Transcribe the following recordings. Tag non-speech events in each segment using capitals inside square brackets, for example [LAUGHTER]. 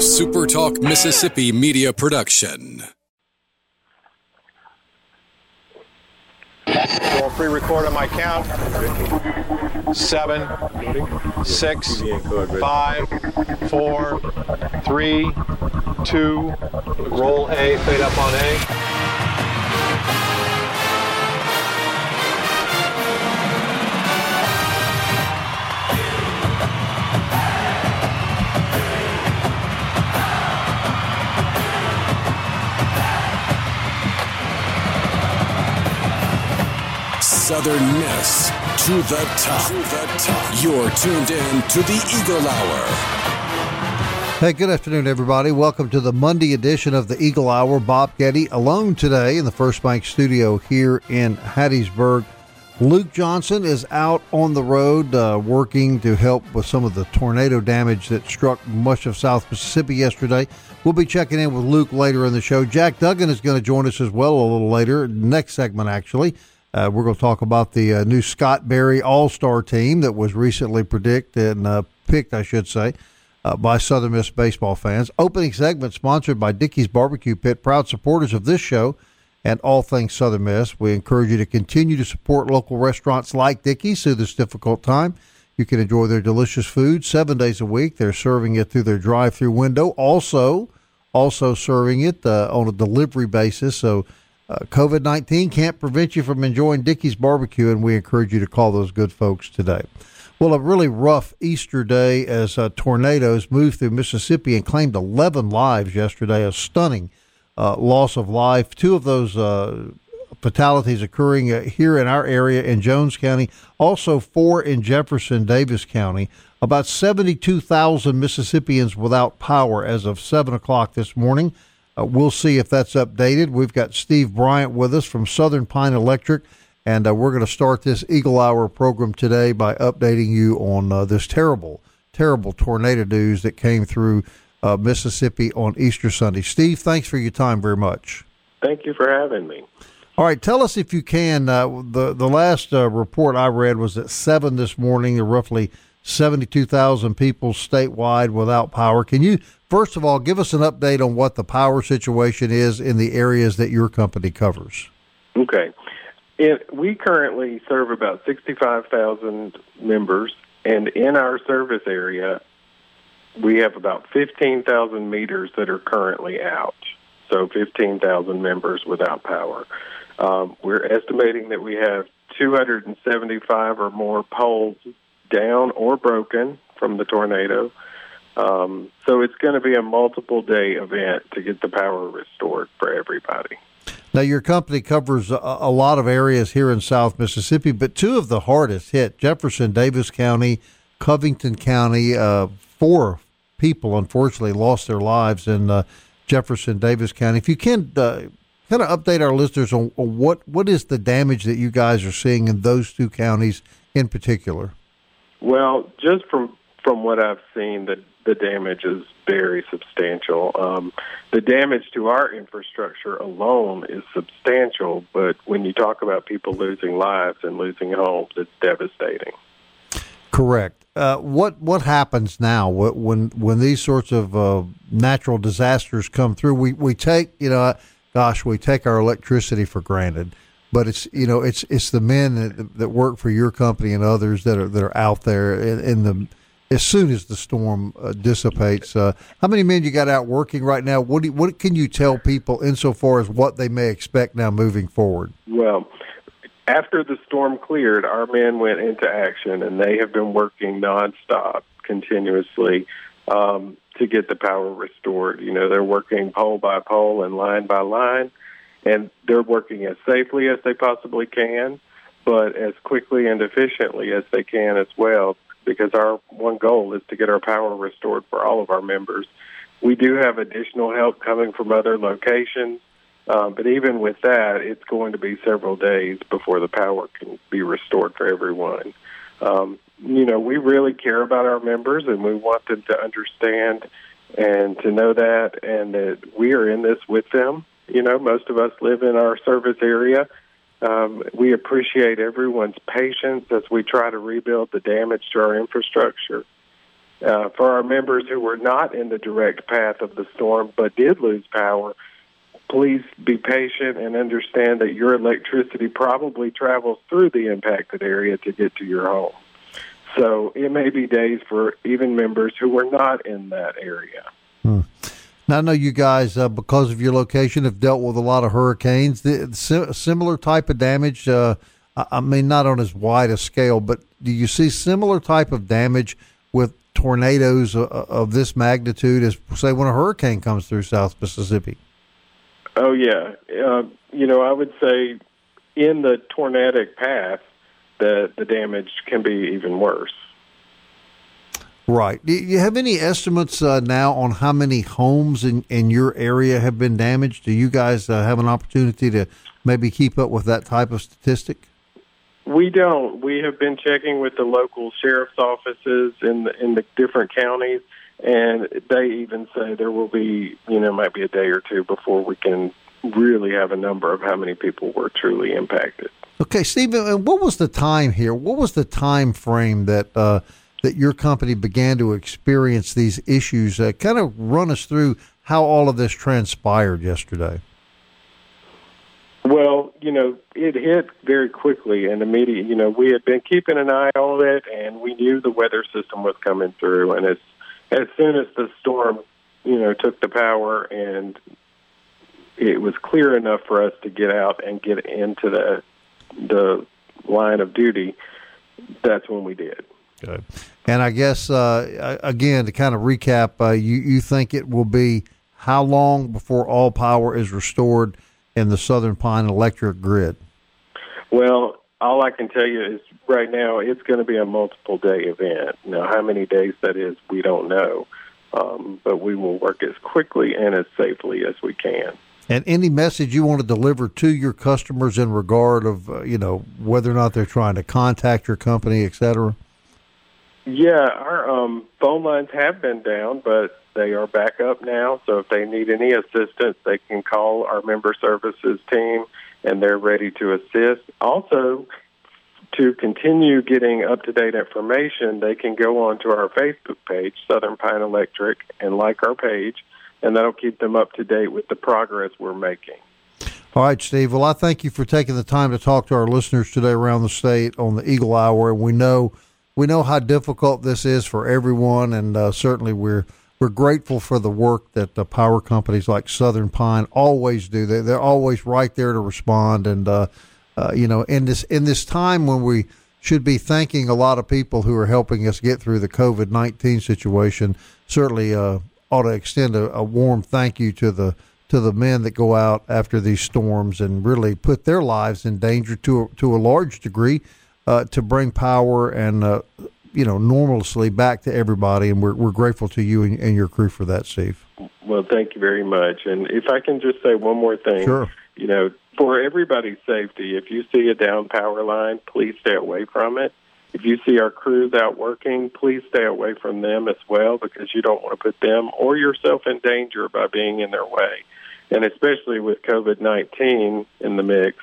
a SuperTalk Mississippi media production. We'll pre-record on my count. Seven, six, five, four, three, two. Roll A, fade up on A. Southern Miss to the top. To the top. You're tuned in to the Eagle Hour. Hey, good afternoon, everybody. Welcome to the Monday edition of the Eagle Hour. Bob Getty alone today in the First Bank studio here in Hattiesburg. Luke Johnson is out on the road uh, working to help with some of the tornado damage that struck much of South Mississippi yesterday. We'll be checking in with Luke later in the show. Jack Duggan is going to join us as well a little later, next segment, actually. Uh, we're going to talk about the uh, new Scott Berry All Star team that was recently predicted and uh, picked, I should say, uh, by Southern Miss baseball fans. Opening segment sponsored by Dickey's Barbecue Pit, proud supporters of this show and all things Southern Miss. We encourage you to continue to support local restaurants like Dickey's through this difficult time. You can enjoy their delicious food seven days a week. They're serving it through their drive-through window. Also, also serving it uh, on a delivery basis. So. Uh, COVID 19 can't prevent you from enjoying Dickey's barbecue, and we encourage you to call those good folks today. Well, a really rough Easter day as uh, tornadoes moved through Mississippi and claimed 11 lives yesterday, a stunning uh, loss of life. Two of those uh, fatalities occurring uh, here in our area in Jones County, also four in Jefferson Davis County. About 72,000 Mississippians without power as of 7 o'clock this morning. Uh, we'll see if that's updated. We've got Steve Bryant with us from Southern Pine Electric, and uh, we're going to start this Eagle Hour program today by updating you on uh, this terrible, terrible tornado news that came through uh, Mississippi on Easter Sunday. Steve, thanks for your time very much. Thank you for having me. All right, tell us if you can. Uh, the the last uh, report I read was at seven this morning. There roughly seventy two thousand people statewide without power. Can you first of all give us an update on what the power situation is in the areas that your company covers? Okay, it, we currently serve about sixty five thousand members, and in our service area, we have about fifteen thousand meters that are currently out. So fifteen thousand members without power. Um, we're estimating that we have 275 or more poles down or broken from the tornado. Um, so it's going to be a multiple day event to get the power restored for everybody. Now, your company covers a, a, lot of areas here in South Mississippi, but two of the hardest hit Jefferson Davis County, Covington County. Uh, four people, unfortunately, lost their lives in uh, Jefferson Davis County. If you can uh, kind of update our listeners on, on what what is the damage that you guys are seeing in those two counties in particular. Well, just from from what I've seen, the the damage is very substantial. Um, the damage to our infrastructure alone is substantial, but when you talk about people losing lives and losing homes, it's devastating. Correct. Uh, what what happens now when when these sorts of uh, natural disasters come through? We we take you know, gosh, we take our electricity for granted but it's you know it's it's the men that, that work for your company and others that are that are out there in, in the as soon as the storm uh, dissipates. Uh, how many men you got out working right now? What do, what can you tell people insofar as what they may expect now moving forward? Well, after the storm cleared, our men went into action, and they have been working nonstop, continuously. Um, to get the power restored. You know, they're working pole by pole and line by line and they're working as safely as they possibly can, but as quickly and efficiently as they can as well. Because our one goal is to get our power restored for all of our members. We do have additional help coming from other locations, uh, but even with that, it's going to be several days before the power can be restored for everyone. Um, you know, we really care about our members, and we want them to understand and to know that, and that we are in this with them you know, most of us live in our service area. Um, we appreciate everyone's patience as we try to rebuild the damage to our infrastructure. Uh, for our members who were not in the direct path of the storm but did lose power, please be patient and understand that your electricity probably travels through the impacted area to get to your home. So it may be days for even members who were not in that area. Now, I know you guys, uh, because of your location, have dealt with a lot of hurricanes. The, similar type of damage. Uh, I mean, not on as wide a scale, but do you see similar type of damage with tornadoes uh, of this magnitude as, say, when a hurricane comes through South Mississippi? Oh yeah, uh, you know, I would say in the tornadic path, that the damage can be even worse. Right. Do you have any estimates uh, now on how many homes in, in your area have been damaged? Do you guys uh, have an opportunity to maybe keep up with that type of statistic? We don't. We have been checking with the local sheriff's offices in the, in the different counties, and they even say there will be, you know, might be a day or two before we can really have a number of how many people were truly impacted. Okay, Stephen, what was the time here? What was the time frame that uh, that your company began to experience these issues? Uh, kind of run us through how all of this transpired yesterday. Well, you know, it hit very quickly and immediately. You know, we had been keeping an eye on it, and we knew the weather system was coming through. And as as soon as the storm, you know, took the power, and it was clear enough for us to get out and get into the the line of duty, that's when we did. Good. And I guess uh, again to kind of recap, uh, you you think it will be how long before all power is restored in the Southern Pine electric grid? Well, all I can tell you is right now it's going to be a multiple day event. Now, how many days that is, we don't know, um, but we will work as quickly and as safely as we can. And any message you want to deliver to your customers in regard of uh, you know whether or not they're trying to contact your company, et cetera. Yeah, our um, phone lines have been down, but they are back up now. So if they need any assistance, they can call our member services team, and they're ready to assist. Also, to continue getting up to date information, they can go onto our Facebook page, Southern Pine Electric, and like our page, and that'll keep them up to date with the progress we're making. All right, Steve. Well, I thank you for taking the time to talk to our listeners today around the state on the Eagle Hour. And we know we know how difficult this is for everyone, and uh, certainly we're we're grateful for the work that the power companies like Southern Pine always do. They, they're always right there to respond, and uh, uh, you know, in this in this time when we should be thanking a lot of people who are helping us get through the COVID nineteen situation, certainly uh, ought to extend a, a warm thank you to the to the men that go out after these storms and really put their lives in danger to a, to a large degree uh, to bring power and uh, you know normalcy back to everybody. And we're we're grateful to you and, and, your crew for that, Steve. Well, thank you very much. And if I can just say one more thing, sure. You know, for everybody's safety, if you see a down power line, please stay away from it. If you see our crews out working, please stay away from them as well because you don't want to put them or yourself in danger by being in their way. And especially with COVID 19 in the mix,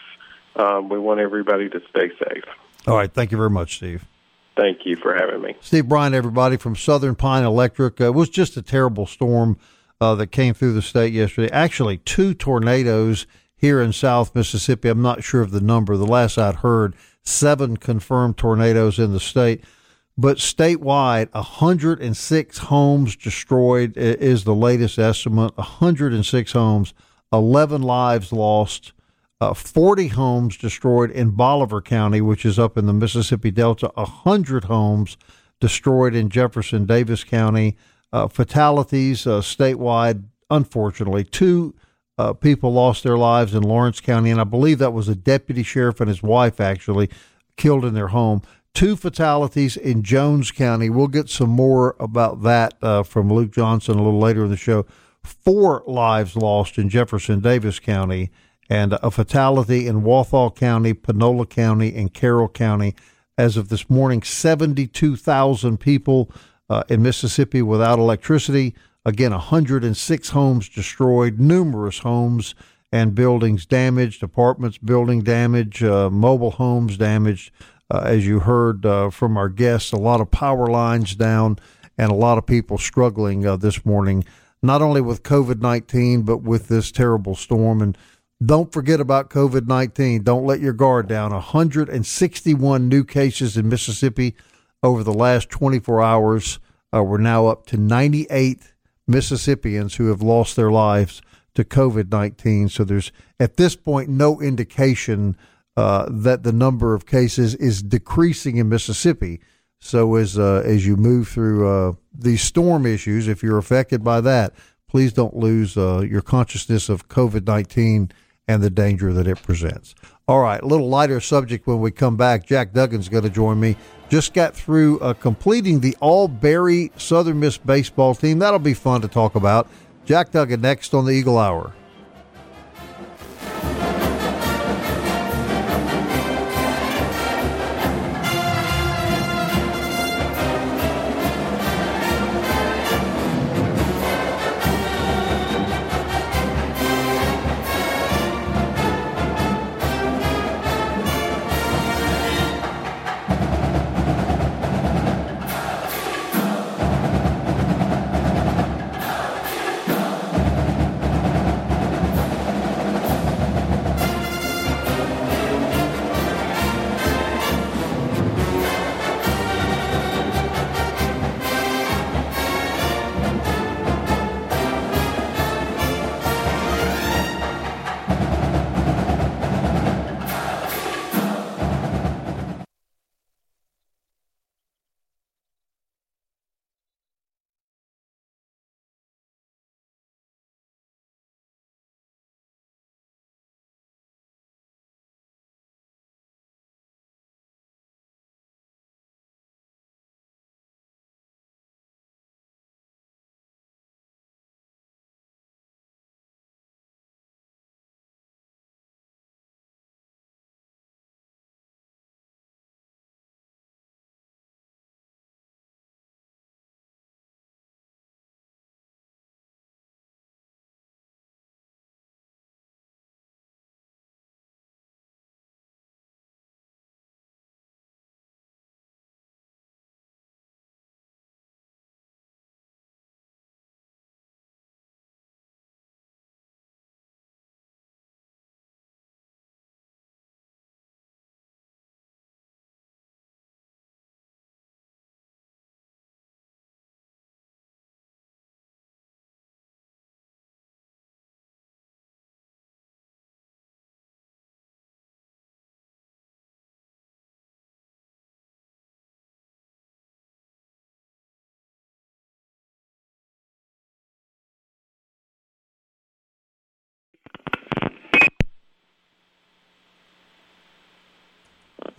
um, we want everybody to stay safe. All right. Thank you very much, Steve. Thank you for having me. Steve Bryant, everybody from Southern Pine Electric. Uh, it was just a terrible storm uh, that came through the state yesterday. Actually, two tornadoes here in South Mississippi. I'm not sure of the number. The last I'd heard, seven confirmed tornadoes in the state. But statewide, 106 homes destroyed is the latest estimate. 106 homes, 11 lives lost, uh, 40 homes destroyed in Bolivar County, which is up in the Mississippi Delta, 100 homes destroyed in Jefferson Davis County. Uh, fatalities uh, statewide, unfortunately, two uh, people lost their lives in Lawrence County, and I believe that was a deputy sheriff and his wife actually killed in their home. Two fatalities in Jones County. We'll get some more about that uh, from Luke Johnson a little later in the show. Four lives lost in Jefferson Davis County, and a fatality in Walthall County, Panola County, and Carroll County. As of this morning, 72,000 people uh, in Mississippi without electricity. Again, 106 homes destroyed, numerous homes and buildings damaged, apartments, building damage, uh, mobile homes damaged. Uh, as you heard uh, from our guests, a lot of power lines down. and a lot of people struggling uh, this morning, not only with COVID 19, but with this terrible storm. And don't forget about COVID 19. Don't let your guard down. 161 new cases in Mississippi over the last 24 hours. Uh, we're now up to 98 Mississippians who have lost their lives to COVID 19. So there's at this point no indication uh, that the number of cases is decreasing in Mississippi. So as uh, as you move through uh, these storm issues, if you're affected by that, please don't lose uh, your consciousness of COVID nineteen and the danger that it presents. All right, a little lighter subject when we come back. Jack Duggan's going to join me. Just got through uh, completing the All Berry Southern Miss baseball team. That'll be fun to talk about. Jack Duggan next on the Eagle Hour.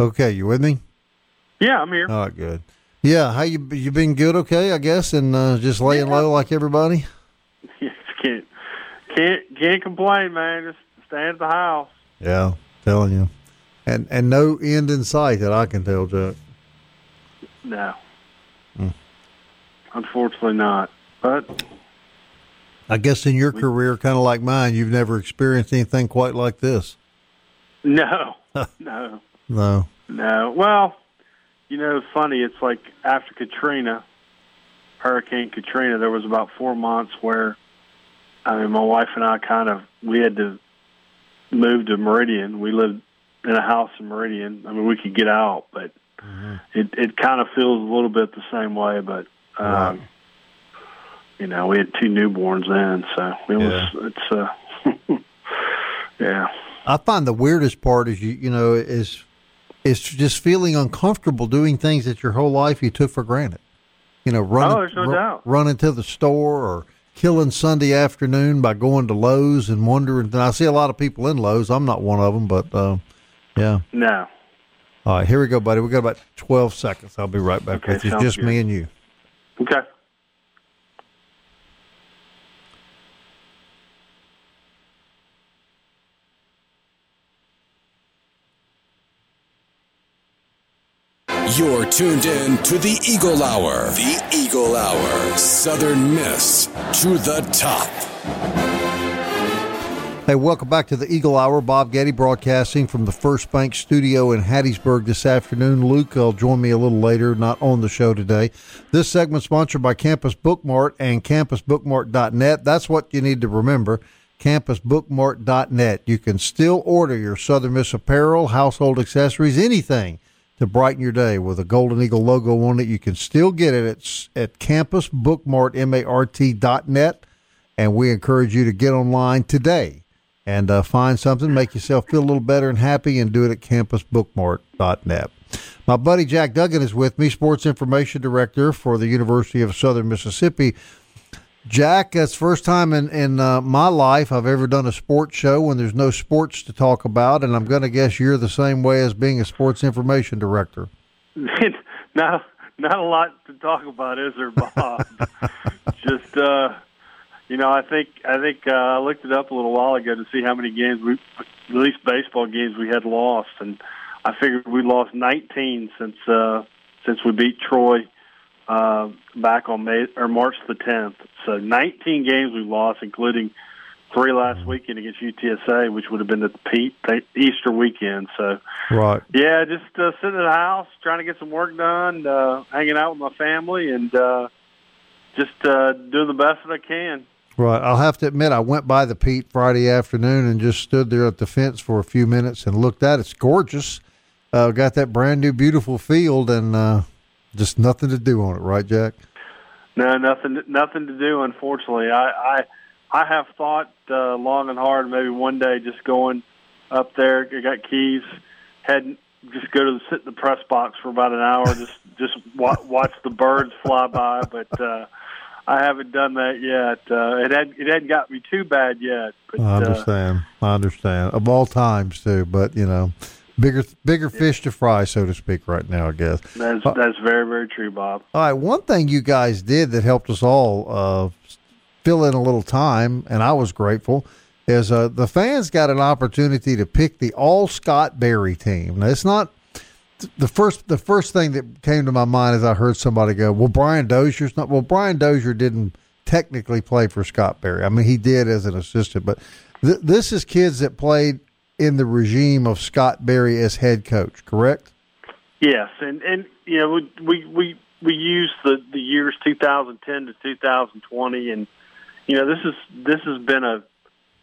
Okay, you with me? Yeah, I'm here. All right, good. Yeah, how you you been good? Okay, I guess, and uh, just laying Yeah. low like everybody. [LAUGHS] Yes, can't can't can't complain, man. Just stay at the house. Yeah, telling you, and and no end in sight that I can tell, Chuck. No, Hmm. unfortunately not. But I guess in your career, kind of like mine, you've never experienced anything quite like this. no, [LAUGHS] no, No. no. Well, you know, it's funny. It's like after Katrina, Hurricane Katrina, there was about four months where, I mean, my wife and I kind of we had to move to Meridian. We lived in a house in Meridian. I mean, we could get out, but it it kind of feels a little bit the same way. But um, Right. you know, we had two newborns then, so it was it's uh, [LAUGHS] yeah. I find the weirdest part is you you know is is just feeling uncomfortable doing things that your whole life you took for granted. You know, running Oh, no doubt. running to the store or killing Sunday afternoon by going to Lowe's and wondering. And I see a lot of people in Lowe's. I'm not one of them, but uh, yeah. No. All right, here we go, buddy. We got about 12 seconds. I'll be right back Okay, with you. Just good. me and you. Okay. You're tuned in to the Eagle Hour. The Eagle Hour. Southern Miss to the top. Hey, welcome back to the Eagle Hour. Bob Getty broadcasting from the First Bank studio in Hattiesburg this afternoon. Luke will join me a little later, not on the show today. This segment sponsored by Campus Bookmart and campusbookmart.net. That's what you need to remember campusbookmart.net. You can still order your Southern Miss apparel, household accessories, anything to brighten your day with a Golden Eagle logo on it. You can still get it at, at campusbookmart.net. And we encourage you to get online today and uh, find something, make yourself feel a little better and happy, and do it at campusbookmart.net. My buddy Jack Duggan is with me, Sports Information Director for the University of Southern Mississippi. Jack, that's first time in in uh, my life I've ever done a sports show when there's no sports to talk about, and I'm going to guess you're the same way as being a sports information director. [LAUGHS] not not a lot to talk about, is there, Bob? [LAUGHS] Just uh, you know, I think I think uh, I looked it up a little while ago to see how many games we, at least baseball games, we had lost, and I figured we lost 19 since uh, since we beat Troy uh, back on May or March the 10th. So 19 games we lost, including three last weekend against UTSA, which would have been the Pete Easter weekend. So, right, yeah, just uh, sitting at the house trying to get some work done, uh, hanging out with my family, and uh, just uh, doing the best that I can. Right. I'll have to admit, I went by the Pete Friday afternoon and just stood there at the fence for a few minutes and looked at it. It's gorgeous. Uh, got that brand new, beautiful field, and uh, just nothing to do on it, right, Jack? No, nothing, nothing to do. Unfortunately, I, I, I have thought uh, long and hard. Maybe one day, just going up there. I got keys. Head just go to the, sit in the press box for about an hour. Just, just watch, watch the birds fly by, but. uh I haven't done that yet. Uh, it had it hadn't got me too bad yet. But, I understand. Uh, I understand. Of all times too, but you know, bigger bigger fish to fry, so to speak, right now. I guess that's uh, that's very very true, Bob. All right. One thing you guys did that helped us all uh, fill in a little time, and I was grateful. Is uh, the fans got an opportunity to pick the all Scott Berry team? Now it's not the first the first thing that came to my mind is I heard somebody go, "Well, Brian Dozier's not." Well, Brian Dozier didn't technically play for Scott Berry. I mean, he did as an assistant, but th- this is kids that played in the regime of Scott Berry as head coach, correct? Yes, and and you know we we we, use the the years 2010 to 2020, and you know this is this has been a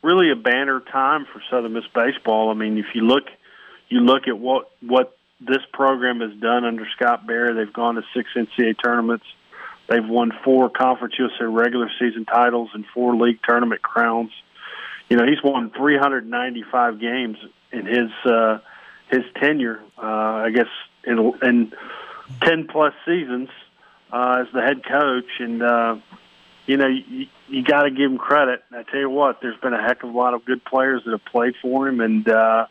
really a banner time for Southern Miss baseball. I mean, if you look you look at what what this program has done under Scott Berry. They've gone to six NCAA tournaments. They've won four Conference USA regular season titles and four league tournament crowns. You know, he's won 395 games in his uh, his tenure. Uh, I guess in, in 10 plus seasons uh, as the head coach, and uh, you know you, you got to give him credit. I tell you what, there's been a heck of a lot of good players that have played for him, and uh,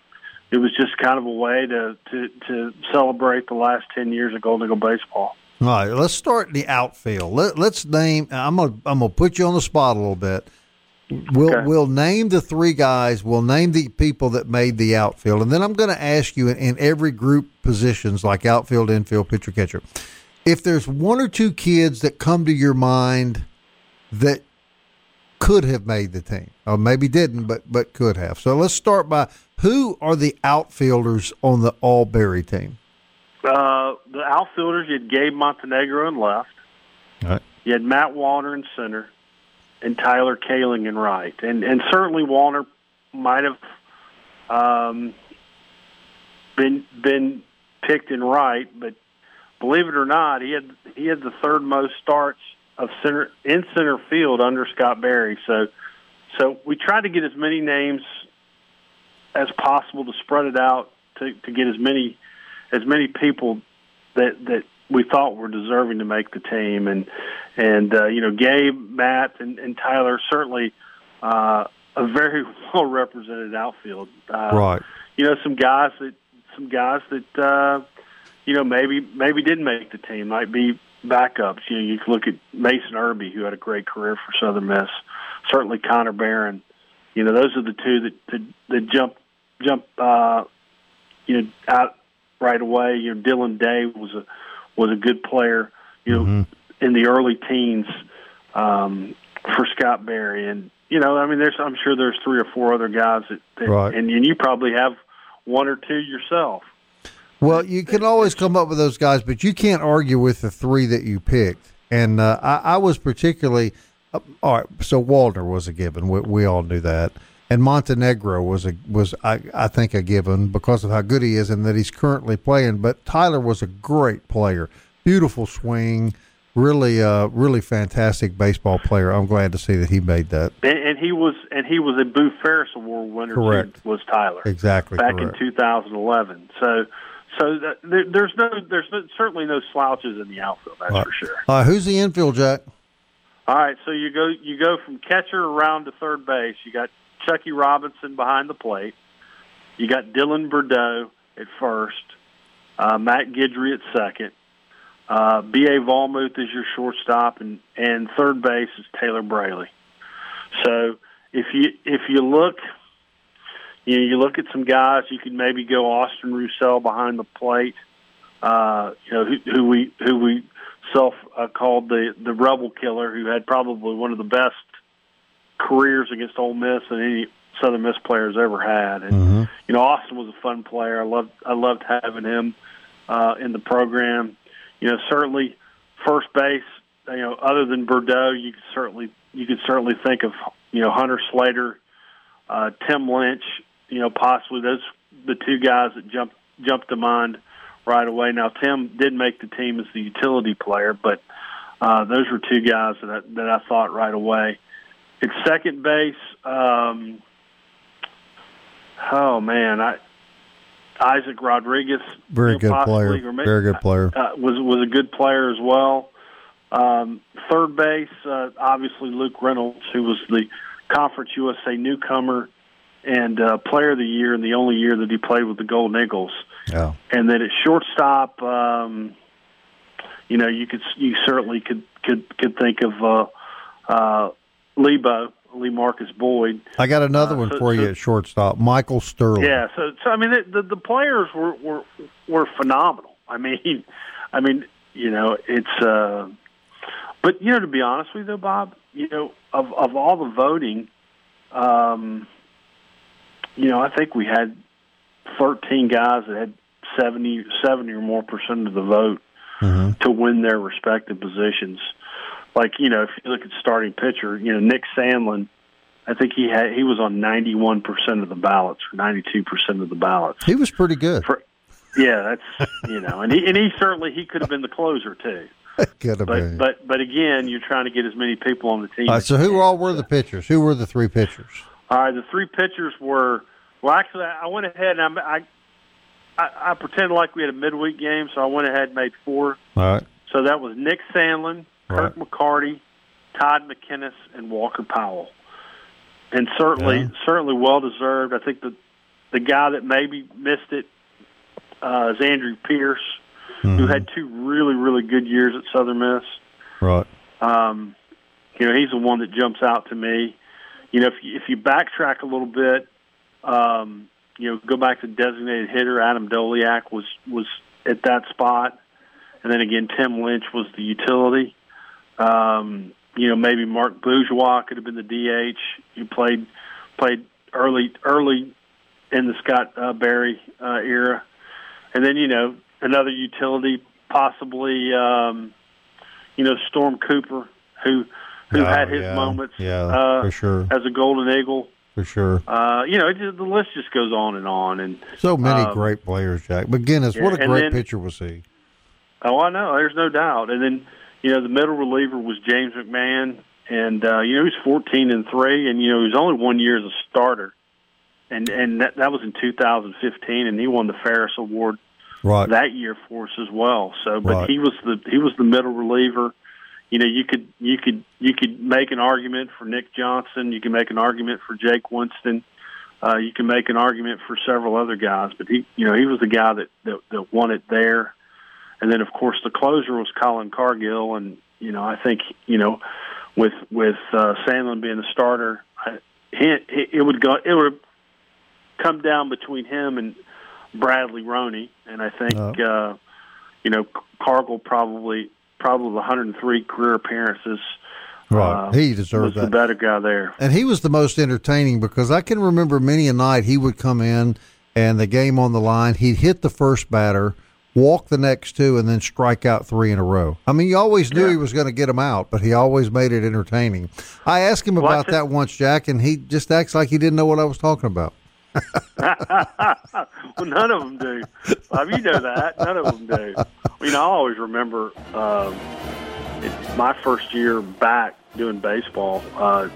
it was just kind of a way to, to, to celebrate the last 10 years of Golden Eagle baseball. All right, let's start the outfield. Let, us name. I'm gonna I'm gonna put you on the spot a little bit. We'll okay. we'll name the three guys. We'll name the people that made the outfield, and then I'm going to ask you in, in every group positions like outfield, infield, pitcher, catcher. If there's one or two kids that come to your mind that could have made the team, or maybe didn't, but but could have. So let's start by who are the outfielders on the All Berry team? Uh, the outfielders, you had Gabe Montenegro in left. Right. You had Matt Wallner in center, and Tyler Koelling in right. And and certainly Wallner might have um, been been picked in right, but believe it or not, he had he had the third most starts of center in center field under Scott Berry. So so we tried to get as many names as possible to spread it out to, to get as many as many people that that we thought were deserving to make the team and and uh, you know Gabe, Matt, and, and Tyler certainly uh, a very [LAUGHS] well represented outfield. Uh, right. You know some guys that some guys that uh, you know maybe maybe didn't make the team might be backups. You know you can look at Mason Irby who had a great career for Southern Miss. Certainly Connor Barron. You know those are the two that that, that jump jump, uh, you know, out right away. You know, Dylan Day was a was a good player. You know, mm-hmm. in the early teens um, for Scott Berry, and you know, I mean, there's I'm sure there's three or four other guys that, that Right. and, and you probably have one or two yourself. Well, you can always come up with those guys, but you can't argue with the three that you picked. And uh, I, I was particularly uh, all right. So Wallner was a given. We, we all knew that. And Montenegro was a was I, I think a given because of how good he is and that he's currently playing. But Tyler was a great player, beautiful swing, really uh really fantastic baseball player. I'm glad to see that he made that. And, and he was and he was a Boo Ferriss Award winner. Correct. Was Tyler Exactly back correct. in 2011? So. So that, there, there's no, there's no, certainly no slouches in the outfield. That's Right. for sure. Uh, who's the infield, Jack? All right, so you go you go from catcher around to third base. You got Chuckie Robinson behind the plate. You got Dylan Burdeaux at first. Uh, Matt Guidry at second. Uh, B.A. Vollmuth is your shortstop, and, and third base is Taylor Braley. So if you if you look, you know, you look at some guys, you could maybe go Austin Roussel behind the plate. Uh, you know who, who we who we self uh, called the the rebel killer, who had probably one of the best careers against Ole Miss that any Southern Miss players ever had. And you know, Austin was a fun player. I loved I loved having him uh, in the program. You know, certainly first base. You know, other than Burdeaux, you could certainly you could certainly think of you know Hunter Slater, uh, Tim Lynch. You know, possibly those the two guys that jumped jumped to mind right away. Now Tim did make the team as the utility player, but uh, those were two guys that I, that I thought right away. At second base, um, oh man, I Isaac Rodriguez, Very good possibly, player. maybe- Very good player. uh, was was a good player as well. Um, third base, uh, obviously Luke Reynolds, who was the Conference USA newcomer and uh, Player of the Year, and the only year that he played with the Golden Eagles. Yeah. And then at shortstop, um, you know, you could you certainly could could could think of uh, uh, Lebo, Lee Marcus Boyd. I got another Uh, one so- for you at shortstop, Michael Sterling. Yeah, so so I mean the the, players were, were were phenomenal. I mean, [LAUGHS] I mean you know it's uh, but you know to be honest with you, though, Bob, you know of of all the voting, um, you know I think we had thirteen guys that had 70, 70 or more percent of the vote Mhm. to win their respective positions. Like you know, if you look at starting pitcher, you know Nick Sandlin. I think he had he was on ninety one percent of the ballots or ninety two percent of the ballots. He was pretty good. For, yeah, that's you know, and he and he certainly he could have been the closer too. [LAUGHS] Could have But been. but but again, you're trying to get as many people on the team. All right, so who all were the pitchers? Who were the three pitchers? All right, the three pitchers were well. Actually, I went ahead and I I, I pretended like we had a midweek game, so I went ahead and made four. All right. So that was Nick Sandlin, Kirk Right. McCarty, Todd McInnis, and Walker Powell. And certainly, Yeah. certainly well deserved. I think the the guy that maybe missed it uh, is Andrew Pierce, Mm-hmm. who had two really, really good years at Southern Miss. Right. Um, you know, he's the one that jumps out to me. You know, if you, if you backtrack a little bit, um, you know, go back to designated hitter. Adam Doliak was was at that spot, and then again, Tim Lynch was the utility. Um, you know, maybe Mark Bourgeois could have been the DH. He played played early early in the Scott uh, Berry uh, era, and then you know another utility, possibly um, you know Storm Cooper, who who Oh, had his yeah. moments Yeah, uh, for sure. as a Golden Eagle. For sure. Uh, you know, just, the list just goes on and on. And So many um, great players, Jack. McInnis, yeah, what a great then- pitcher was he? Oh, I know. There's no doubt. And then, you know, the middle reliever was James McMahon, and uh, you know he's 14 and three, and you know he was only one year as a starter, and and that that was in 2015, and he won the Ferriss Award Right. that year for us as well. So, but Right. he was the he was the middle reliever. You know, you could you could you could make an argument for Nick Johnson. You can make an argument for Jake Winston. Uh, you can make an argument for several other guys, but he, you know, he was the guy that, that that won it there. And then, of course, the closer was Colin Cargill, and you know, I think you know, with with uh, Sandlin being the starter, I, he, he, it would go it would come down between him and Bradley Roney, and I think Oh. uh, you know Cargill probably probably 103 career appearances. Right, uh, he deserved the that. better guy there. And he was the most entertaining because I can remember many a night he would come in and the game on the line, he'd hit the first batter, walk the next two, and then strike out three in a row. I mean, you always knew Yeah. he was going to get them out, but he always made it entertaining. I asked him about I that once, Jack, and he just acts like he didn't know what I was talking about. [LAUGHS] well, none of them do. Bob, you know that. None of them do. You know, I always remember um, it, my first year back doing baseball, uh,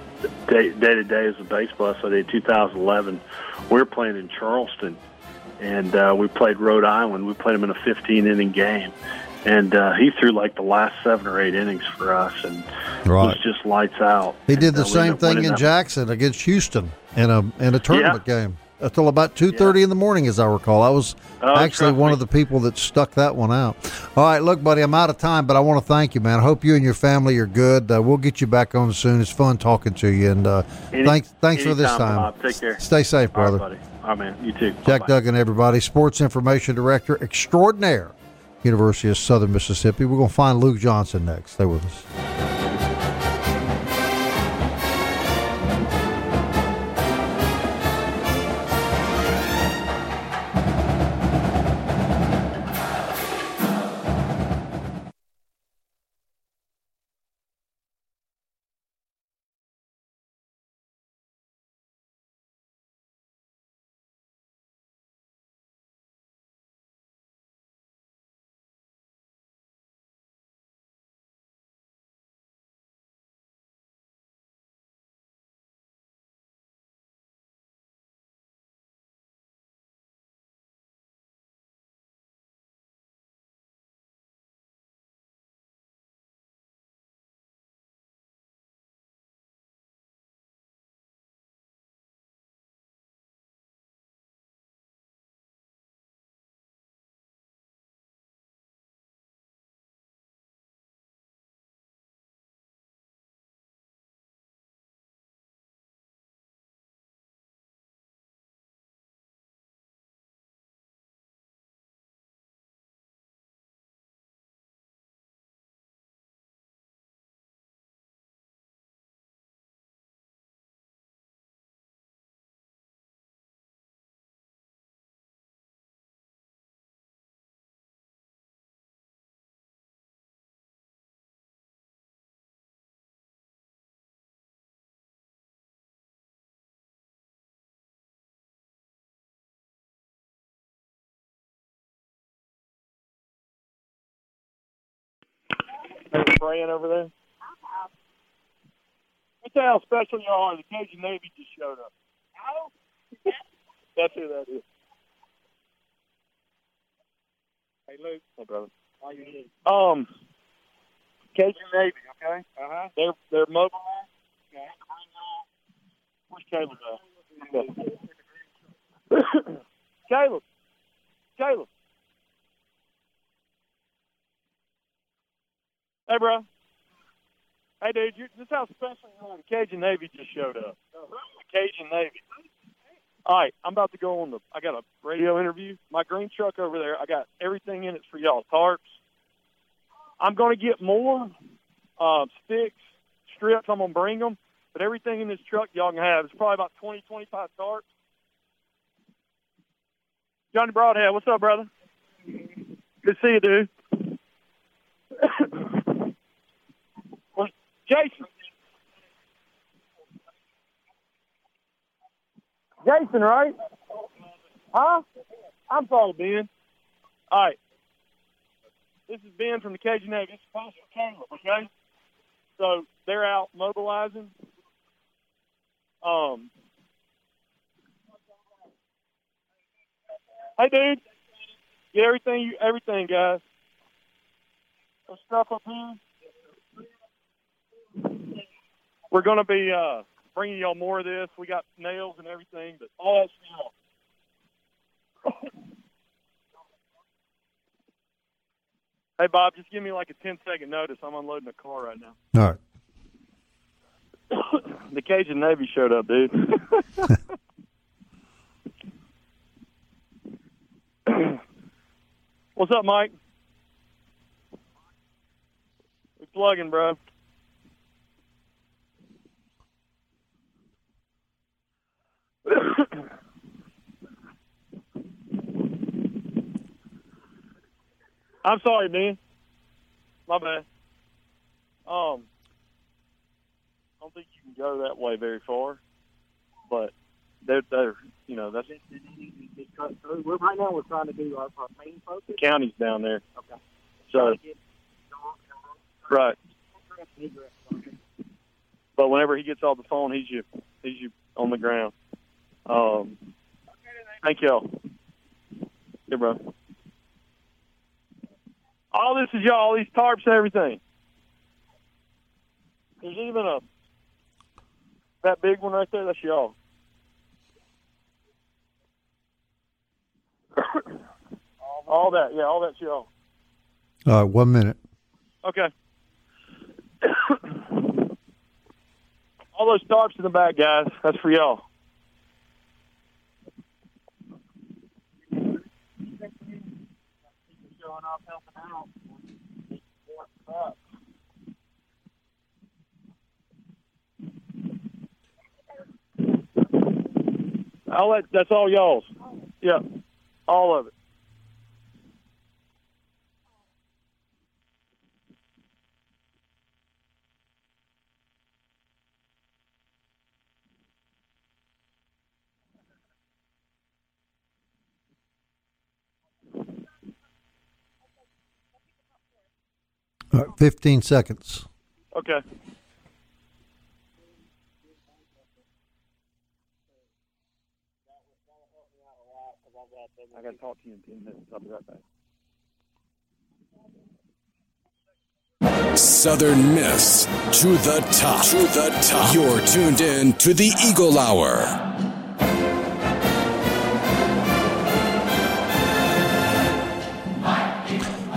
day, day to day as a baseball. So in 2011, we were playing in Charleston, and uh, we played Rhode Island. We played them in a 15 inning game. And uh, he threw like the last seven or eight innings for us, and Right. was just lights out. He did And, the uh, same thing in that Jackson against Houston in a in a tournament game until about two thirty in the morning, as I recall. I was Oh, actually one me. of the people that stuck that one out. All right, look, buddy, I'm out of time, but I want to thank you, man. I hope you and your family are good. Uh, we'll get you back on soon. It's fun talking to you, and uh, Any- thanks thanks for this time. Bob. Take care. Stay safe, All right, brother. buddy. All right, man. You too. Jack Bye-bye. Duggan, everybody, Sports Information Director Extraordinaire, University of Southern Mississippi. We're going to find Luke Johnson next. Stay with us. They're spraying over there. That's how special you are. The Cajun Navy just showed up. Oh, that's who that is. Hey, Luke. Hey, brother. How you doing? Um, Cajun Navy. Okay. Uh huh. They're they're mobilized. Okay. Where's Caleb at? Caleb. Caleb. Hey, bro. Hey, dude, you, this is how special you are. The Cajun Navy just showed up. The Cajun Navy. All right, I'm about to go on the. I got a radio interview. My green truck over there. I got everything in it for y'all. Tarps. I'm going to get more uh, sticks, strips. I'm going to bring them. But everything in this truck y'all can have. It's probably about 20, 25 tarps. Johnny Broadhead, what's up, brother? Good to see you, dude. Jason. Jason, right? Huh? I'm sorry, Ben. All right. This is Ben from the Cajun Navy. This is Pastor Caleb, okay? So they're out mobilizing. Um. Hey, dude. Get everything, you everything, guys. There's stuff up here. We're gonna be uh, bringing y'all more of this. We got nails and everything, but all that stuff. hey, Bob, just give me like a 10 second notice. I'm unloading a car right now. All right. [COUGHS] the Cajun Navy showed up, dude. [LAUGHS] What's up, Mike? We plugging, bro. I'm sorry, man. My bad. Um, I don't think you can go that way very far, but they're they're you know that's We're, right now we're trying to do our, our main focus. the county's down there. Okay. So right, but whenever he gets off the phone, he's you he's you on the ground. Um, thank y'all. Yeah, bro. All this is y'all. These tarps and everything. There's even a that big one right there. That's y'all. [COUGHS] all that, yeah, all that's y'all. All right, one minute. Okay. [COUGHS] all those tarps in the back, guys. That's for y'all. Helping out. All that that's all y'all's. Yeah. All of it. All right, 15 seconds. Okay. I got to talk to you in 10 minutes. I'll be right back. Southern Miss to the top. To the top. You're tuned in to the Eagle Hour.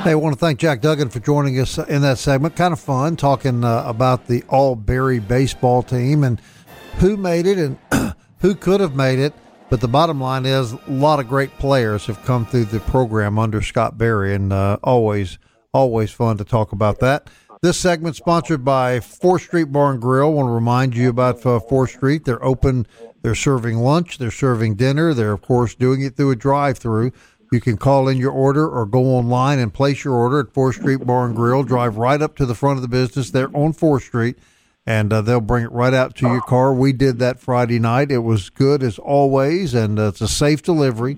Hey, I want to thank Jack Duggan for joining us in that segment. Kind of fun talking uh, about the All Berry baseball team and who made it and [CLEARS THROAT] who could have made it. But the bottom line is a lot of great players have come through the program under Scott Berry, and uh, always, always fun to talk about that. This segment sponsored by 4th Street Bar and Grill. I want to remind you about uh, 4th Street. They're open. They're serving lunch. They're serving dinner. They're of course doing it through a drive-through. You can call in your order or go online and place your order at 4th Street Bar and Grill. Drive right up to the front of the business there on 4th Street, and uh, they'll bring it right out to your car. We did that Friday night. It was good as always, and uh, it's a safe delivery.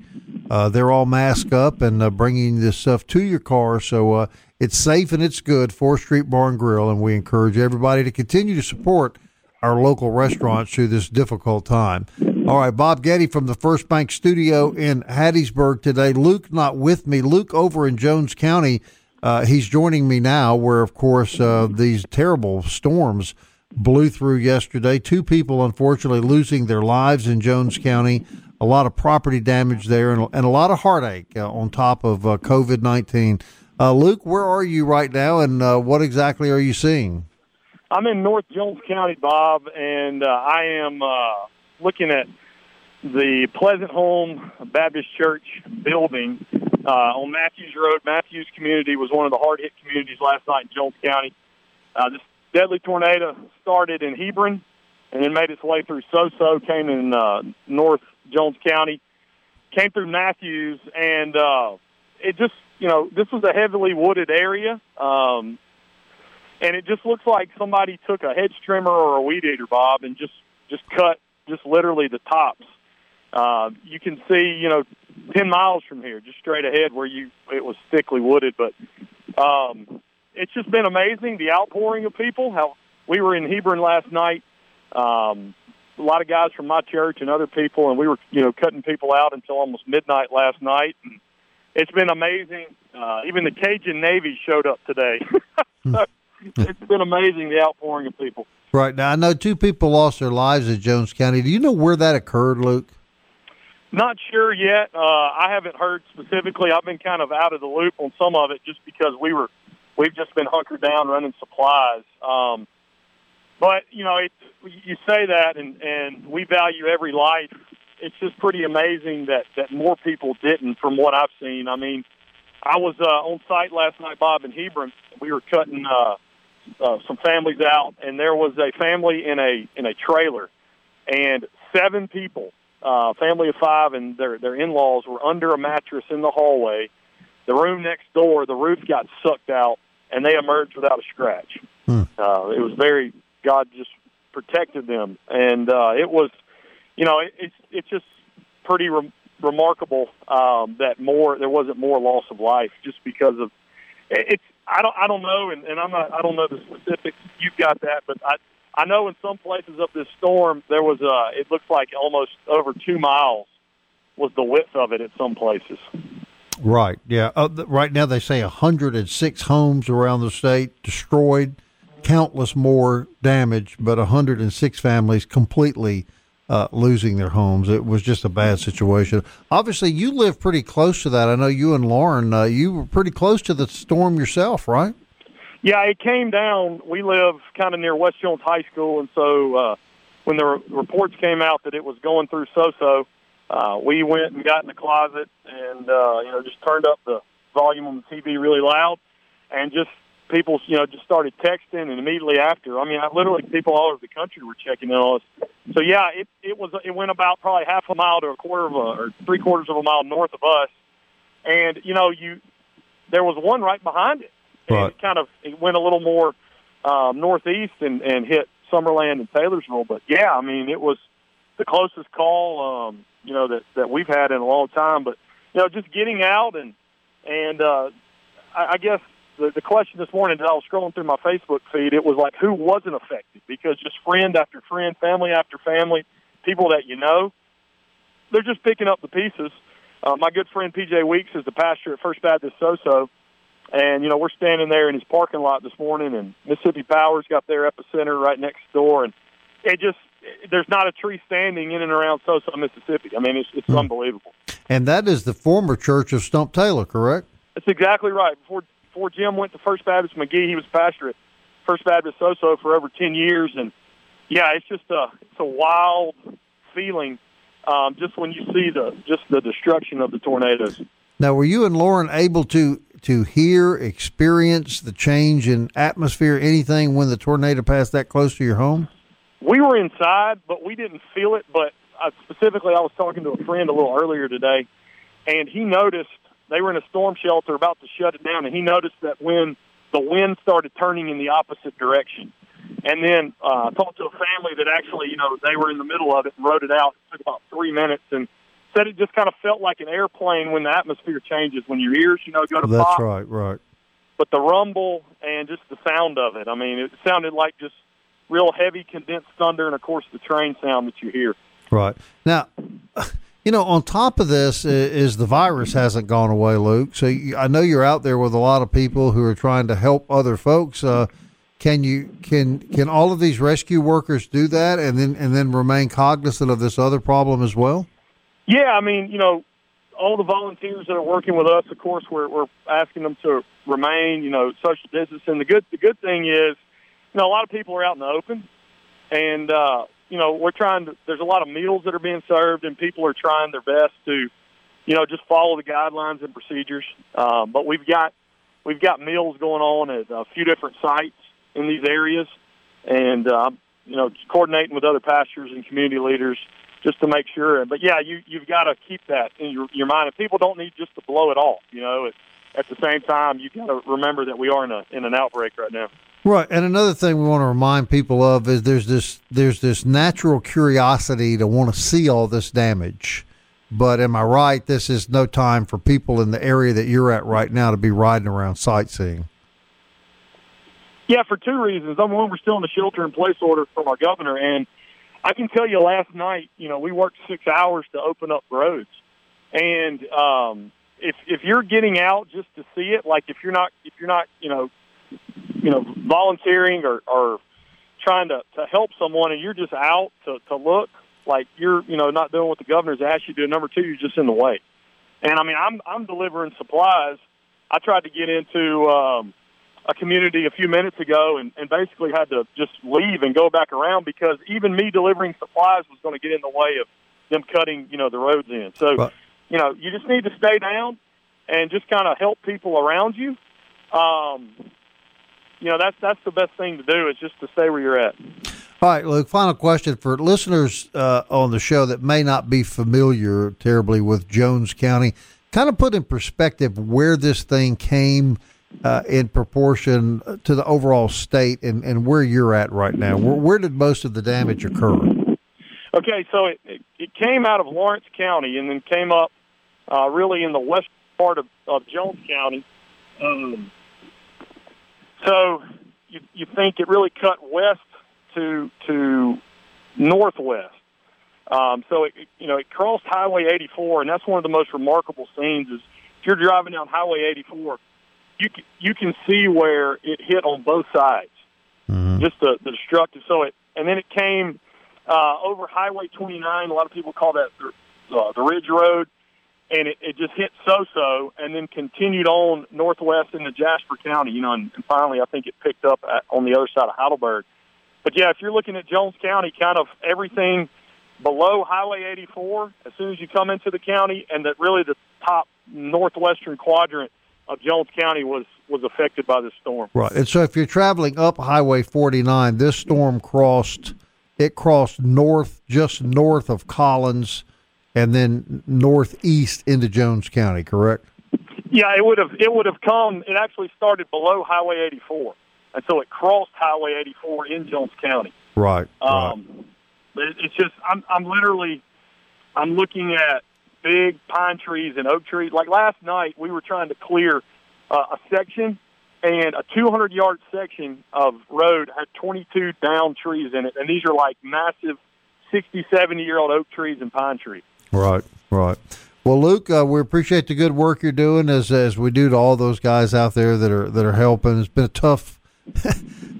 Uh, they're all masked up and uh, bringing this stuff to your car, so uh, it's safe and it's good. 4th Street Bar and Grill, and we encourage everybody to continue to support our local restaurants through this difficult time. All right, Bob Getty from the First Bank Studio in Hattiesburg today. Luke not with me. Luke over in Jones County. Uh, he's joining me now, where of course uh, these terrible storms blew through yesterday. Two people unfortunately losing their lives in Jones County. A lot of property damage there, and, and a lot of heartache uh, on top of uh, COVID nineteen. Uh, Luke, where are you right now, and uh, what exactly are you seeing? I'm in North Jones County, Bob, and I am looking at the Pleasant Home Baptist Church building uh, on Matthews Road. Matthews community was one of the hard hit communities last night in Jones County. Uh, this deadly tornado started in Hebron and then made its way through Soso, came in uh, North Jones County, came through Matthews, and uh, it just, you know, this was a heavily wooded area. Um, and it just looks like somebody took a hedge trimmer or a weed eater, Bob, and just just cut just literally the tops. Uh, you can see, you know, ten miles from here, just straight ahead, where you it was thickly wooded. But um, it's just been amazing the outpouring of people. How we were in Hebron last night. Um, a lot of guys from my church and other people, and we were, you know, cutting people out until almost midnight last night. And it's been amazing. Uh, even the Cajun Navy showed up today. so, [LAUGHS] [LAUGHS] it's been amazing the outpouring of people. Right now, I know two people lost their lives in Jones County. Do you know where that occurred, Luke? Not sure yet. Uh, I haven't heard specifically. I've been kind of out of the loop on some of it just because we were we've just been hunkered down running supplies. Um, but you know, it, you say that, and and we value every life. It's just pretty amazing that that more people didn't, from what I've seen. I mean, I was uh, on site last night, Bob, and Hebron. We were cutting uh, uh, some families out, and there was a family in a in a trailer, and seven people, uh, family of five, and their their in laws were under a mattress in the hallway. the room next door, the roof got sucked out, and they emerged without a scratch. Hmm. Uh, it was very God just protected them, and uh, it was, you know, it, it's it's just pretty re- remarkable um, that more there wasn't more loss of life just because of it's. I don't I don't know, and, and I'm not I don't know the specifics. You've got that, but I I know in some places of this storm there was uh it looks like almost over two miles was the width of it at some places. Right. Yeah. Uh, right now they say 106 homes around the state destroyed, countless more damage, but 106 families completely uh, losing their homes. It was just a bad situation. Obviously, you live pretty close to that. I know you and Lauren, uh, you were pretty close to the storm yourself, right? Yeah, it came down. We live kind of near West Jones High School, and so uh, when the re- reports came out that it was going through Soso, uh, we went and got in the closet and uh, you know just turned up the volume on the TV really loud, and just people you know just started texting, and immediately after, I mean, I literally people all over the country were checking in on us. So yeah, it it was it went about probably half a mile to a quarter of a or three quarters of a mile north of us, and you know you there was one right behind it, and Right. it kind of it went a little more um, northeast and and hit Summerland and Taylorsville. But yeah, I mean it was the closest call um, you know that that we've had in a long time. But you know just getting out and and uh, I, I guess the, the question this morning as I was scrolling through my Facebook feed, it was like who wasn't affected because just friend after friend, family after family, people that you know, they're just picking up the pieces. Uh, my good friend PJ Weeks is the pastor at First Baptist Soso, and you know we're standing there in his parking lot this morning, and Mississippi Power's got their epicenter right next door, and it just there's not a tree standing in and around Soso, Mississippi. I mean, it's it's unbelievable. And that is the former church of Stump Taylor, correct? That's exactly right. Before before Jim went to First Baptist Magee, he was pastor at First Baptist Soso for over ten years, and yeah, it's just a it's a wild feeling um, just when you see the just the destruction of the tornadoes. Now, were you and Lauren able to to hear, experience the change in atmosphere, anything when the tornado passed that close to your home? We were inside, but we didn't feel it. But uh, specifically, I was talking to a friend a little earlier today, and he noticed they were in a storm shelter about to shut it down, and he noticed that when the wind started turning in the opposite direction. And then uh, talked to a family that actually, you know, they were in the middle of it and wrote it out. It took about three minutes and said it just kind of felt like an airplane when the atmosphere changes, when your ears, you know, go to That's pop. right, right. But the rumble and just the sound of it, I mean, it sounded like just real heavy condensed thunder and, of course, the train sound that you hear. Right. Now, you know, on top of this is the virus hasn't gone away, Luke. So you, I know you're out there with a lot of people who are trying to help other folks. Uh, can you can can all of these rescue workers do that and then and then remain cognizant of this other problem as well? Yeah, I mean, you know, all the volunteers that are working with us, of course, we're, we're asking them to remain, you know, social distancing. The good, the good thing is, you know, a lot of people are out in the open, and uh, you know, we're trying to. There's a lot of meals that are being served, and people are trying their best to, you know, just follow the guidelines and procedures. Um, but we've got we've got meals going on at a few different sites in these areas, and uh, you know, coordinating with other pastors and community leaders just to make sure. But yeah, you you've got to keep that in your your mind. And people don't need just to blow it off. You know, at, at the same time, you've got to remember that we are in a in an outbreak right now. Right, and another thing we want to remind people of is there's this there's this natural curiosity to want to see all this damage. But am I right? This is no time for people in the area that you're at right now to be riding around sightseeing. Yeah, for two reasons. Number one, we're still in the shelter in place order from our governor, and I can tell you, last night, you know, we worked six hours to open up roads, and um, if if you're getting out just to see it, like if you're not if you're not you know you know volunteering or or trying to to help someone, and you're just out to to look like you're you know not doing what the governor's asked you to do. Number two, you're just in the way. And I mean, I'm I'm delivering supplies. I tried to get into um, a community a few minutes ago and, and basically had to just leave and go back around because even me delivering supplies was going to get in the way of them cutting, you know, the roads in. So, Right. you know, you just need to stay down and just kind of help people around you. Um, you know, that's that's the best thing to do is just to stay where you're at. All right, Luke. Final question for listeners uh, on the show that may not be familiar terribly with Jones County. kind of put in perspective where this thing came uh, in proportion to the overall state and, and where you're at right now. Where, where did most of the damage occur? Okay, so it, it, it came out of Lawrence County and then came up uh, really in the west part of, of Jones County. Um, so you, you think it really cut west to to northwest. Um, so it, you know it crossed Highway 84, and that's one of the most remarkable scenes. Is if you're driving down Highway 84, you can, you can see where it hit on both sides. Mm-hmm. Just the, the destructive. So it and then it came uh, over Highway 29. A lot of people call that the, uh, the Ridge Road, and it, it just hit Soso, and then continued on northwest into Jasper County. You know, and, and finally, I think it picked up at, on the other side of Heidelberg. But yeah, if you're looking at Jones County, kind of everything below Highway 84, as soon as you come into the county, and that really the top northwestern quadrant of Jones County was was affected by the storm. Right, and so if you're traveling up Highway 49, this storm crossed it crossed north, just north of Collins, and then northeast into Jones County. Correct? Yeah, it would have it would have come. It actually started below Highway 84, and so it crossed Highway 84 in Jones County. Right. Um, right. It's just I'm I'm literally I'm looking at big pine trees and oak trees. Like last night, we were trying to clear uh, a section and a 200 yard section of road had 22 down trees in it, and these are like massive 60, 70 year old oak trees and pine trees. Right, right. Well, Luke, uh, we appreciate the good work you're doing, as as we do to all those guys out there that are that are helping. It's been a tough. [LAUGHS]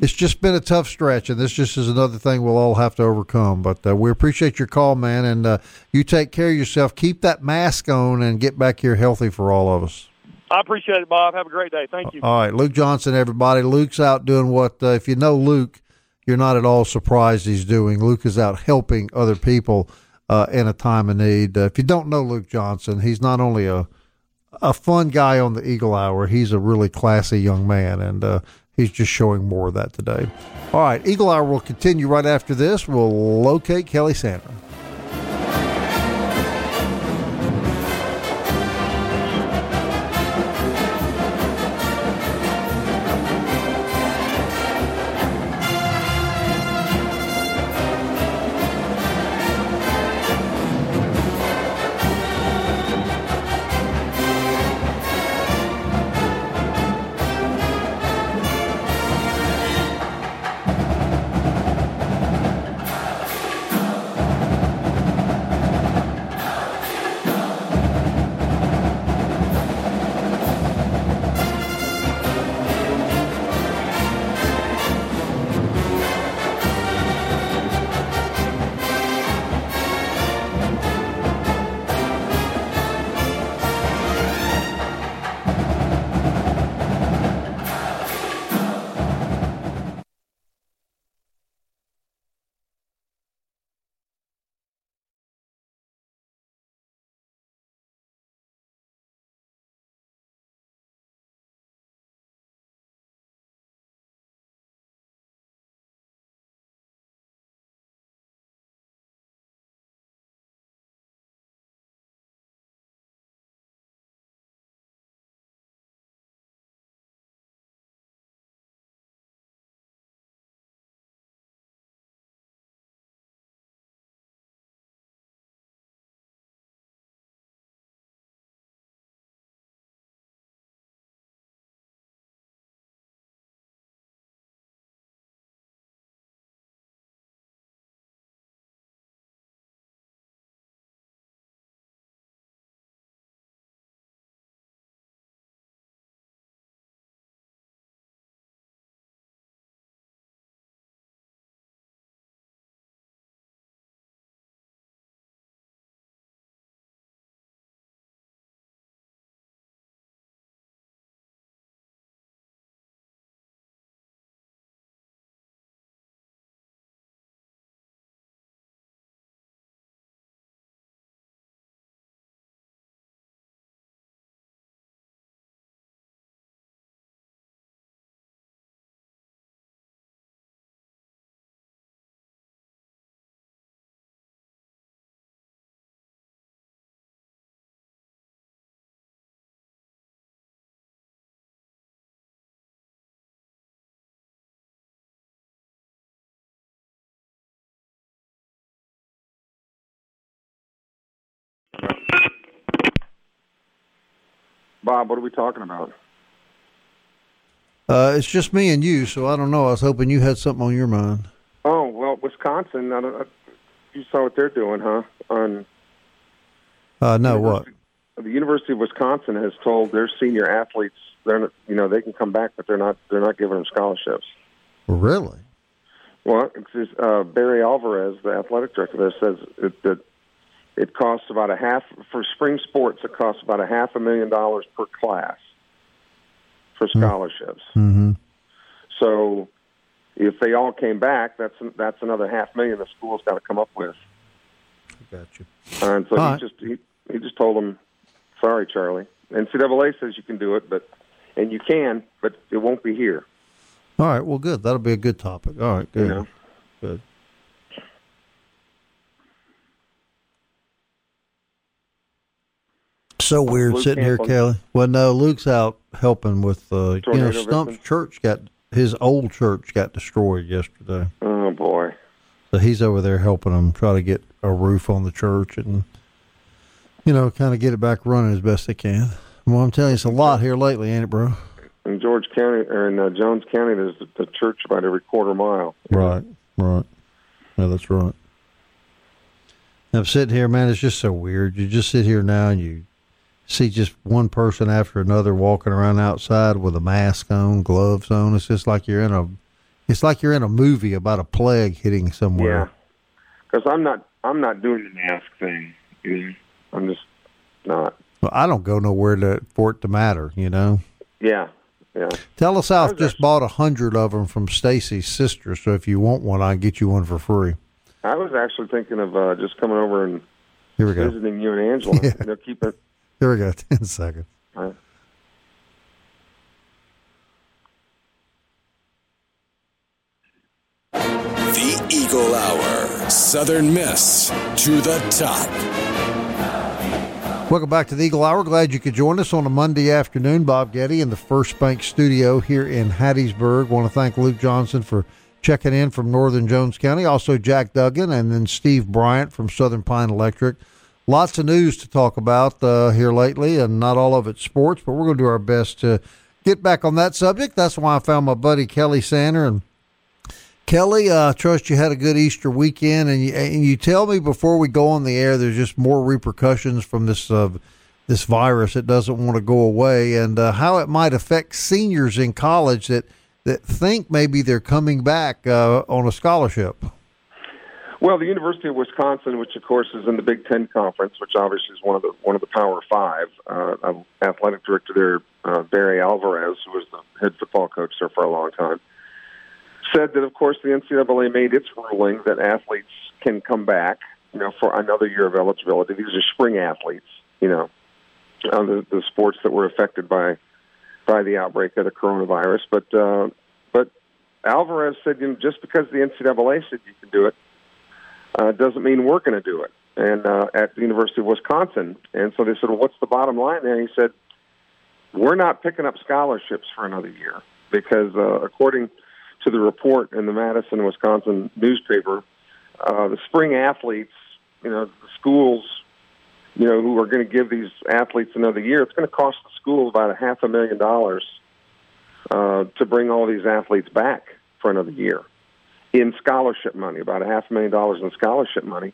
it's just been a tough stretch, and this just is another thing we'll all have to overcome. But uh, we appreciate your call, man, and uh, you take care of yourself. Keep that mask on, and get back here healthy for all of us. I appreciate it, Bob. Have a great day. Thank you. All right, Luke Johnson, everybody. Luke's out doing what, uh, if you know Luke, you're not at all surprised he's doing. Luke is out helping other people uh, in a time of need. Uh, if you don't know Luke Johnson, he's not only a a fun guy on the Eagle Hour, he's a really classy young man, and uh, he's just showing more of that today. All right, Eagle Hour will continue right after this. We'll locate Kelly Sanders. Bob, what are we talking about? Uh, it's just me and you, so I don't know. I was hoping you had something on your mind. Oh well, Wisconsin. I don't, you saw what they're doing, huh? On uh, no, what? The University of Wisconsin has told their senior athletes they're not, you know they can come back, but they're not they're not giving them scholarships. Really? Well, it's, uh, Barry Alvarez, the athletic director there, says it, that it costs about a half for spring sports. It costs about a half a million dollars per class for Hmm. scholarships. Mm-hmm. So if they all came back, that's that's another half million the school's got to come up with. Got you. And so All he right. just he, he just told them, "Sorry, Charlie." NCAA says you can do it, but and you can, but it won't be here. All right. Well, good. That'll be a good topic. All right. Good. You know? Good. So weird Luke sitting here, on- Kelly. Well, no, Luke's out helping with uh, you know Stump's church got his old church got destroyed yesterday, Oh boy. so he's over there helping them try to get a roof on the church and you know kind of get it back running as best they can. Well, I'm telling you, it's a lot here lately, ain't it, bro? In George County or in uh, Jones County, there's a church about every quarter mile. Right, right. Yeah, that's right. I'm sitting here, man. It's just so weird. You just sit here now and you see just one person after another walking around outside with a mask on, gloves on. It's just like you're in a, it's like you're in a movie about a plague hitting Yeah, somewhere. because I'm not I'm not doing the mask thing. you know. I'm just not. Well, I don't go nowhere to for it to matter. You know. Yeah, yeah. Tell South just bought a hundred of them from Stacy's sister. So if you want one, I can get you one for free. I was actually thinking of uh, just coming over and Here we go. visiting you and Angela. [LAUGHS] Yeah. You know, keep it. Here we go. [LAUGHS] Ten seconds. Uh, The Eagle Hour. Southern Miss to the top. Welcome back to the Eagle Hour. Glad you could join us on a Monday afternoon. Bob Getty in the First Bank Studio here in Hattiesburg. Want to thank Luke Johnson for checking in from Northern Jones County. Also Jack Duggan and then Steve Bryant from Southern Pine Electric. Lots of news to talk about uh, here lately, and not all of it sports, but we're going to do our best to get back on that subject. That's why I found my buddy Kelly Sander and Kelly, uh, I trust you had a good Easter weekend, and you, and you tell me before we go on the air, there's just more repercussions from this uh, this virus that doesn't want to go away, and uh, how it might affect seniors in college that that think maybe they're coming back uh, on a scholarship. Well, the University of Wisconsin, which of course is in the Big Ten Conference, which obviously is one of the one of the Power Five, uh, um, athletic director there, uh, Barry Alvarez, who was the head football coach there for a long time, said that of course the NCAA made its ruling that athletes can come back, you know, for another year of eligibility. These are spring athletes, you know, uh, the, the sports that were affected by by the outbreak of the coronavirus. But uh, but Alvarez said, you know, just because the NCAA said you can do it uh, doesn't mean we're going to do it. And uh, at the University of Wisconsin, and so they said, "Well, what's the bottom line?" And he said, "We're not picking up scholarships for another year because, uh, according to the report in the Madison, Wisconsin newspaper, uh, the spring athletes, you know, the schools, you know, who are going to give these athletes another year, it's going to cost the school about a half a million dollars uh, to bring all these athletes back for another year." In scholarship money, about a half a million dollars in scholarship money.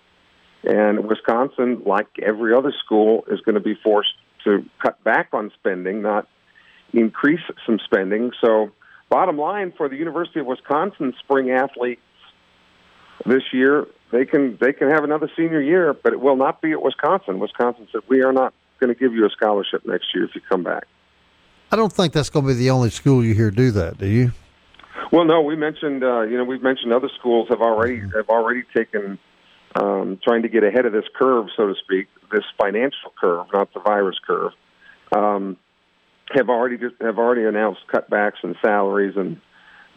And Wisconsin, like every other school, is going to be forced to cut back on spending, not increase some spending. So, bottom line for the University of Wisconsin spring athletes this year, they can they can have another senior year, but it will not be at Wisconsin. Wisconsin said we are not going to give you a scholarship next year if you come back. I don't think that's going to be the only school you hear do that. Do you? Well, no, we mentioned uh, you know we've mentioned other schools have already have already taken um, trying to get ahead of this curve, so to speak, this financial curve, not the virus curve. Um, have already have already announced cutbacks in salaries, and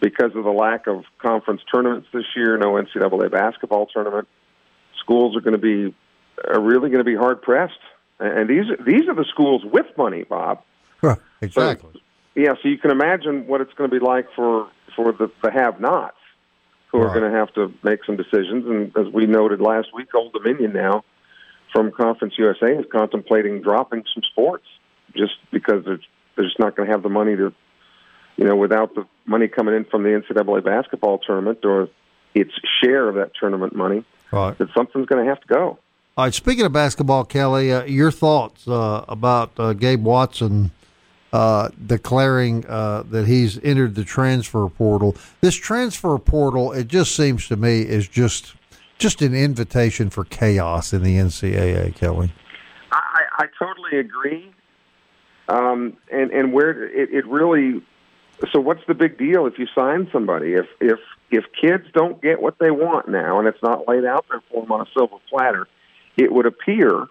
because of the lack of conference tournaments this year, no NCAA basketball tournament, schools are going to be are really going to be hard pressed. And these these are the schools with money, Bob. Exactly. Yeah, so you can imagine what it's going to be like for for the, the have-nots who are going to have to make some decisions. And as we noted last week, Old Dominion now from Conference USA is contemplating dropping some sports just because they're, they're just not going to have the money to, you know, without the money coming in from the NCAA basketball tournament or its share of that tournament money, Right. that something's going to have to go. All right. Speaking of basketball, Kelly, uh, your thoughts uh, about uh, Gabe Watson uh, declaring uh, that he's entered the transfer portal. This transfer portal, it just seems to me, is just just an invitation for chaos in the NCAA, Kelly. I, I totally agree. Um, and and where it, it really so what's the big deal if you sign somebody if if if kids don't get what they want now and it's not laid out there for them on a silver platter, it would appear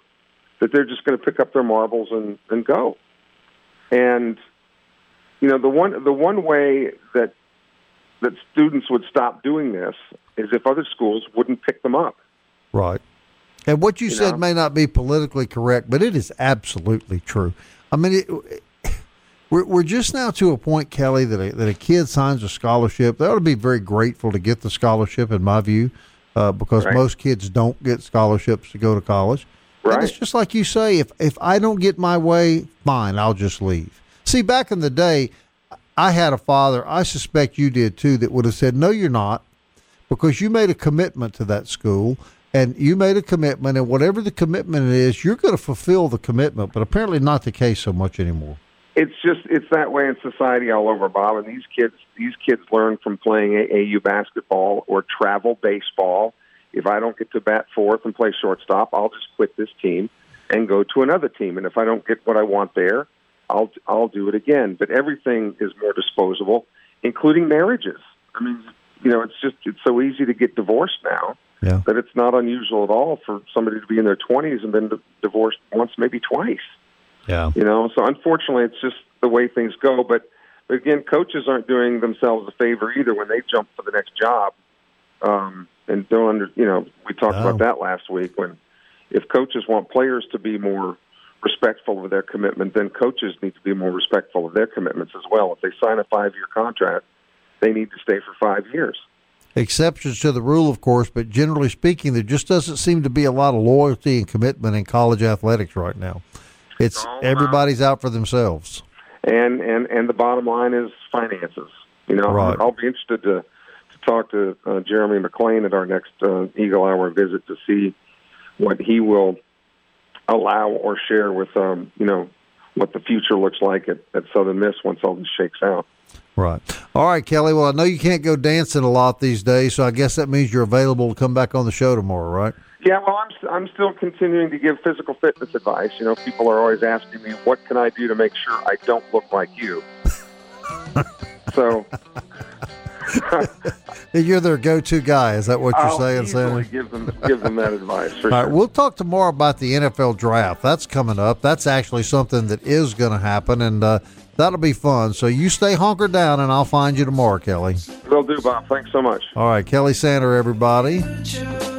that they're just going to pick up their marbles and and go. And you know the one the one way that that students would stop doing this is if other schools wouldn't pick them up. Right. And what you, You said know? may not be politically correct, but it is absolutely true. I mean, it, we're we're just now to a point, Kelly, that a, that a kid signs a scholarship. They ought to be very grateful to get the scholarship, in my view, uh, because Right. most kids don't get scholarships to go to college. And it's just like you say, if if I don't get my way, fine, I'll just leave. See, back in the day, I had a father. I suspect you did too. That would have said, "No, you're not." because you made a commitment to that school and you made a commitment and whatever the commitment is you're going to fulfill the commitment but apparently not the case so much anymore it's just it's that way in society all over, Bob. And these kids these kids learn from playing AAU basketball or travel baseball. If I don't get to bat fourth and play shortstop, I'll just quit this team and go to another team. And if I don't get what I want there, I'll I'll do it again. But everything is more disposable, including marriages. I mean, you know, it's just it's so easy to get divorced now yeah that it's not unusual at all for somebody to be in their 20s and been di- divorced once, maybe twice yeah you know so unfortunately it's just the way things go but, but again coaches aren't doing themselves a favor either when they jump for the next job um and don't under you know we talked about oh. that last week when if coaches want players to be more respectful of their commitment then coaches need to be more respectful of their commitments as well. If they sign a five year contract they need to stay for five years. Exceptions to the rule of course but generally speaking there just doesn't seem to be a lot of loyalty and commitment in college athletics right now. It's everybody's out for themselves. And and and the bottom line is finances. You know, Right. I'll be interested to talk to uh, Jeremy McClain at our next uh, Eagle Hour visit to see what he will allow or share with um, you know what the future looks like at, at Southern Miss once all this shakes out. right all right kelly well i know you can't go dancing a lot these days so i guess that means you're available to come back on the show tomorrow right Yeah, well, I'm I'm still continuing to give physical fitness advice. You know, people are always asking me, "What can I do to make sure I don't look like you?" [LAUGHS] so [LAUGHS] you're their go-to guy is that what you're I'll saying easily Sandy? give them give them that advice. For All sure. right, we'll talk tomorrow about the NFL draft. That's coming up. That's actually something that is going to happen, and uh, that'll be fun. So you stay hunkered down, and I'll find you tomorrow, Kelly. Will do, Bob. Thanks so much. All right, Kelly Sander, everybody.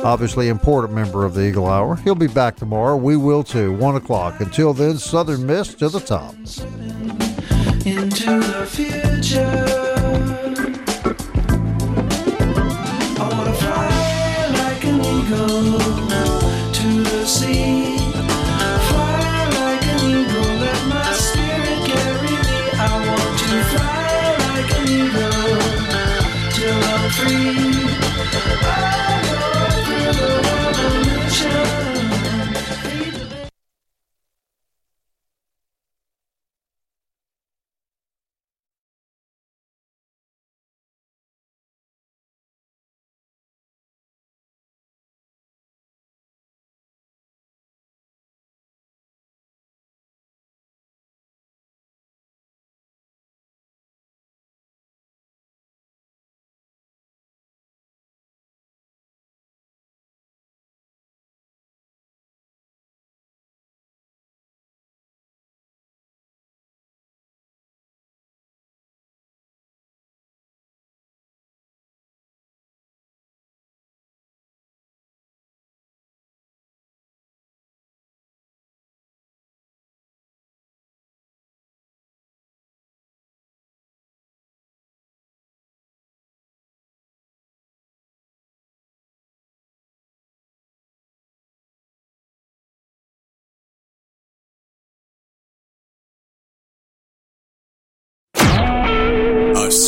Obviously, important member of the Eagle Hour. He'll be back tomorrow. We will too. One o'clock. Until then, Southern Miss to the top. into the future.